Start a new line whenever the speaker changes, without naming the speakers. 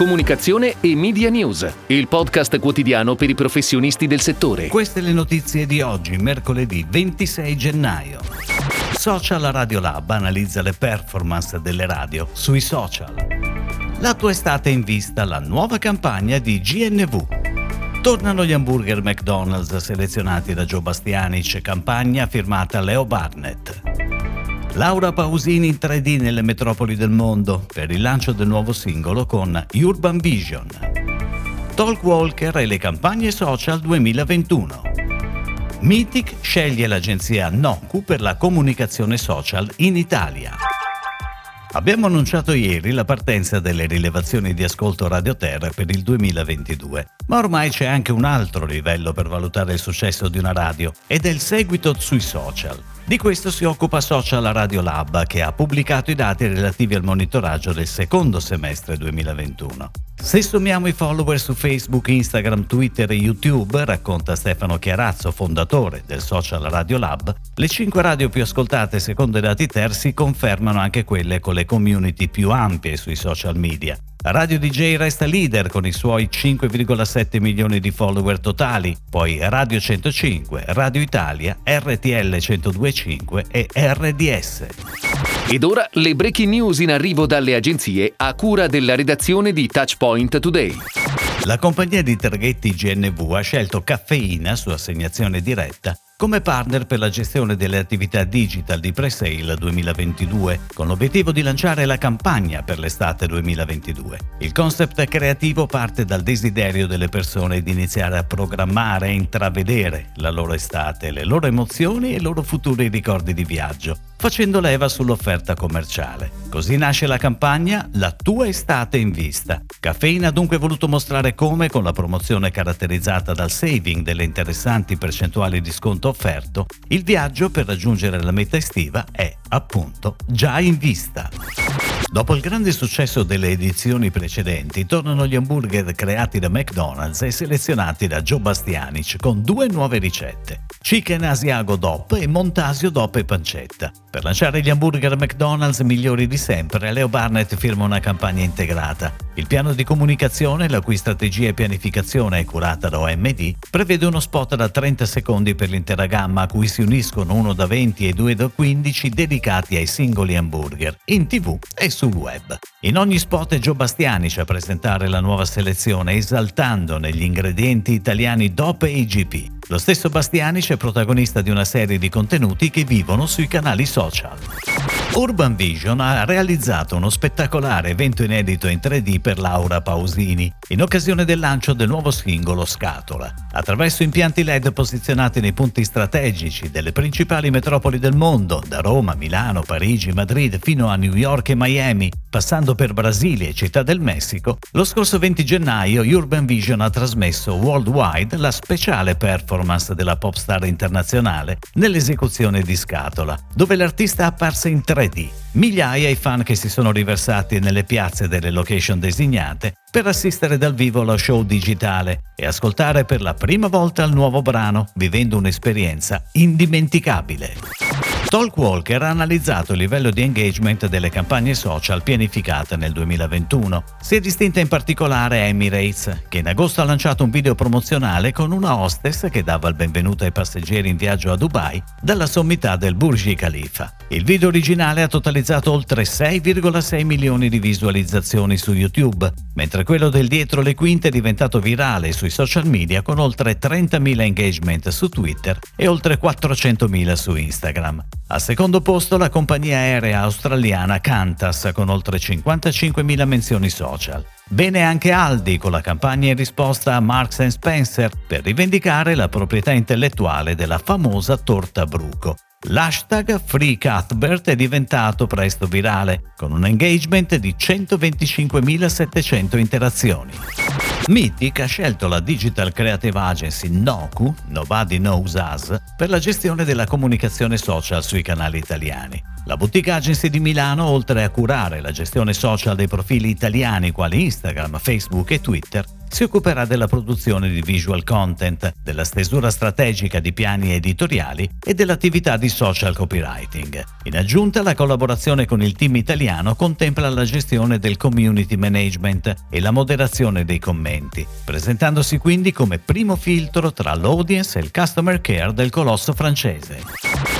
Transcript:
comunicazione e media news, il podcast quotidiano per i professionisti del settore.
Queste le notizie di oggi, mercoledì 26 gennaio. Social Radio Lab analizza le performance delle radio sui social. La tua estate in vista la nuova campagna di GNV. Tornano gli hamburger McDonald's selezionati da Joe Bastianic, campagna firmata Leo Barnett. Laura Pausini in 3D nelle metropoli del mondo per il lancio del nuovo singolo con Urban Vision. Talk Walker e le campagne social 2021. Mythic sceglie l'agenzia Noku per la comunicazione social in Italia. Abbiamo annunciato ieri la partenza delle rilevazioni di ascolto Radio Terra per il 2022, ma ormai c'è anche un altro livello per valutare il successo di una radio ed è il seguito sui social. Di questo si occupa Social Radio Lab, che ha pubblicato i dati relativi al monitoraggio del secondo semestre 2021. Se sommiamo i follower su Facebook, Instagram, Twitter e YouTube, racconta Stefano Chiarazzo, fondatore del Social Radio Lab, le 5 radio più ascoltate secondo i dati terzi confermano anche quelle con le community più ampie sui social media, Radio DJ resta leader con i suoi 5,7 milioni di follower totali, poi Radio 105, Radio Italia, RTL 1025 e RDS.
Ed ora le breaking news in arrivo dalle agenzie a cura della redazione di Touchpoint Today.
La compagnia di traghetti GNV ha scelto Caffeina su assegnazione diretta come partner per la gestione delle attività digital di Presale 2022, con l'obiettivo di lanciare la campagna per l'estate 2022. Il concept creativo parte dal desiderio delle persone di iniziare a programmare e intravedere la loro estate, le loro emozioni e i loro futuri ricordi di viaggio, facendo leva sull'offerta commerciale. Così nasce la campagna La tua estate in vista. Caffeina ha dunque voluto mostrare come, con la promozione caratterizzata dal saving delle interessanti percentuali di sconto offerto, il viaggio per raggiungere la meta estiva è, appunto, già in vista. Dopo il grande successo delle edizioni precedenti, tornano gli hamburger creati da McDonald's e selezionati da Joe Bastianic con due nuove ricette. Chicken Asiago DOP e Montasio DOP e pancetta. Per lanciare gli hamburger McDonald's migliori di sempre, Leo Barnett firma una campagna integrata. Il piano di comunicazione, la cui strategia e pianificazione è curata da OMD, prevede uno spot da 30 secondi per l'intera gamma a cui si uniscono uno da 20 e due da 15 dedicati ai singoli hamburger, in tv e sul web. In ogni spot è Joe Bastianic a presentare la nuova selezione esaltando negli ingredienti italiani DOP e IGP. Lo stesso Bastianic è protagonista di una serie di contenuti che vivono sui canali social. Urban Vision ha realizzato uno spettacolare evento inedito in 3D per Laura Pausini, in occasione del lancio del nuovo singolo Scatola. Attraverso impianti LED posizionati nei punti strategici delle principali metropoli del mondo, da Roma, Milano, Parigi, Madrid fino a New York e Miami, passando per Brasile e Città del Messico, lo scorso 20 gennaio Urban Vision ha trasmesso worldwide la speciale performance della pop star internazionale nell'esecuzione di Scatola, dove l'artista è apparsa in 3D 3D. Migliaia i fan che si sono riversati nelle piazze delle location designate per assistere dal vivo allo show digitale e ascoltare per la prima volta il nuovo brano, vivendo un'esperienza indimenticabile. Talkwalker ha analizzato il livello di engagement delle campagne social pianificate nel 2021. Si è distinta in particolare Emirates, che in agosto ha lanciato un video promozionale con una hostess che dava il benvenuto ai passeggeri in viaggio a Dubai dalla sommità del Burj Khalifa. Il video originale ha totalizzato oltre 6,6 milioni di visualizzazioni su YouTube, mentre quello del dietro le quinte è diventato virale sui social media con oltre 30.000 engagement su Twitter e oltre 400.000 su Instagram. Al secondo posto la compagnia aerea australiana Qantas con oltre 55.000 menzioni social. Bene anche Aldi con la campagna in risposta a Marks Spencer per rivendicare la proprietà intellettuale della famosa torta bruco. L'hashtag FreeCuthbert è diventato presto virale, con un engagement di 125.700 interazioni. Mythic ha scelto la digital creative agency Noku, Nobody Knows Us, per la gestione della comunicazione social sui canali italiani. La boutique agency di Milano, oltre a curare la gestione social dei profili italiani quali Instagram, Facebook e Twitter, si occuperà della produzione di visual content, della stesura strategica di piani editoriali e dell'attività di social copywriting. In aggiunta, la collaborazione con il team italiano contempla la gestione del community management e la moderazione dei commenti, presentandosi quindi come primo filtro tra l'audience e il customer care del colosso francese.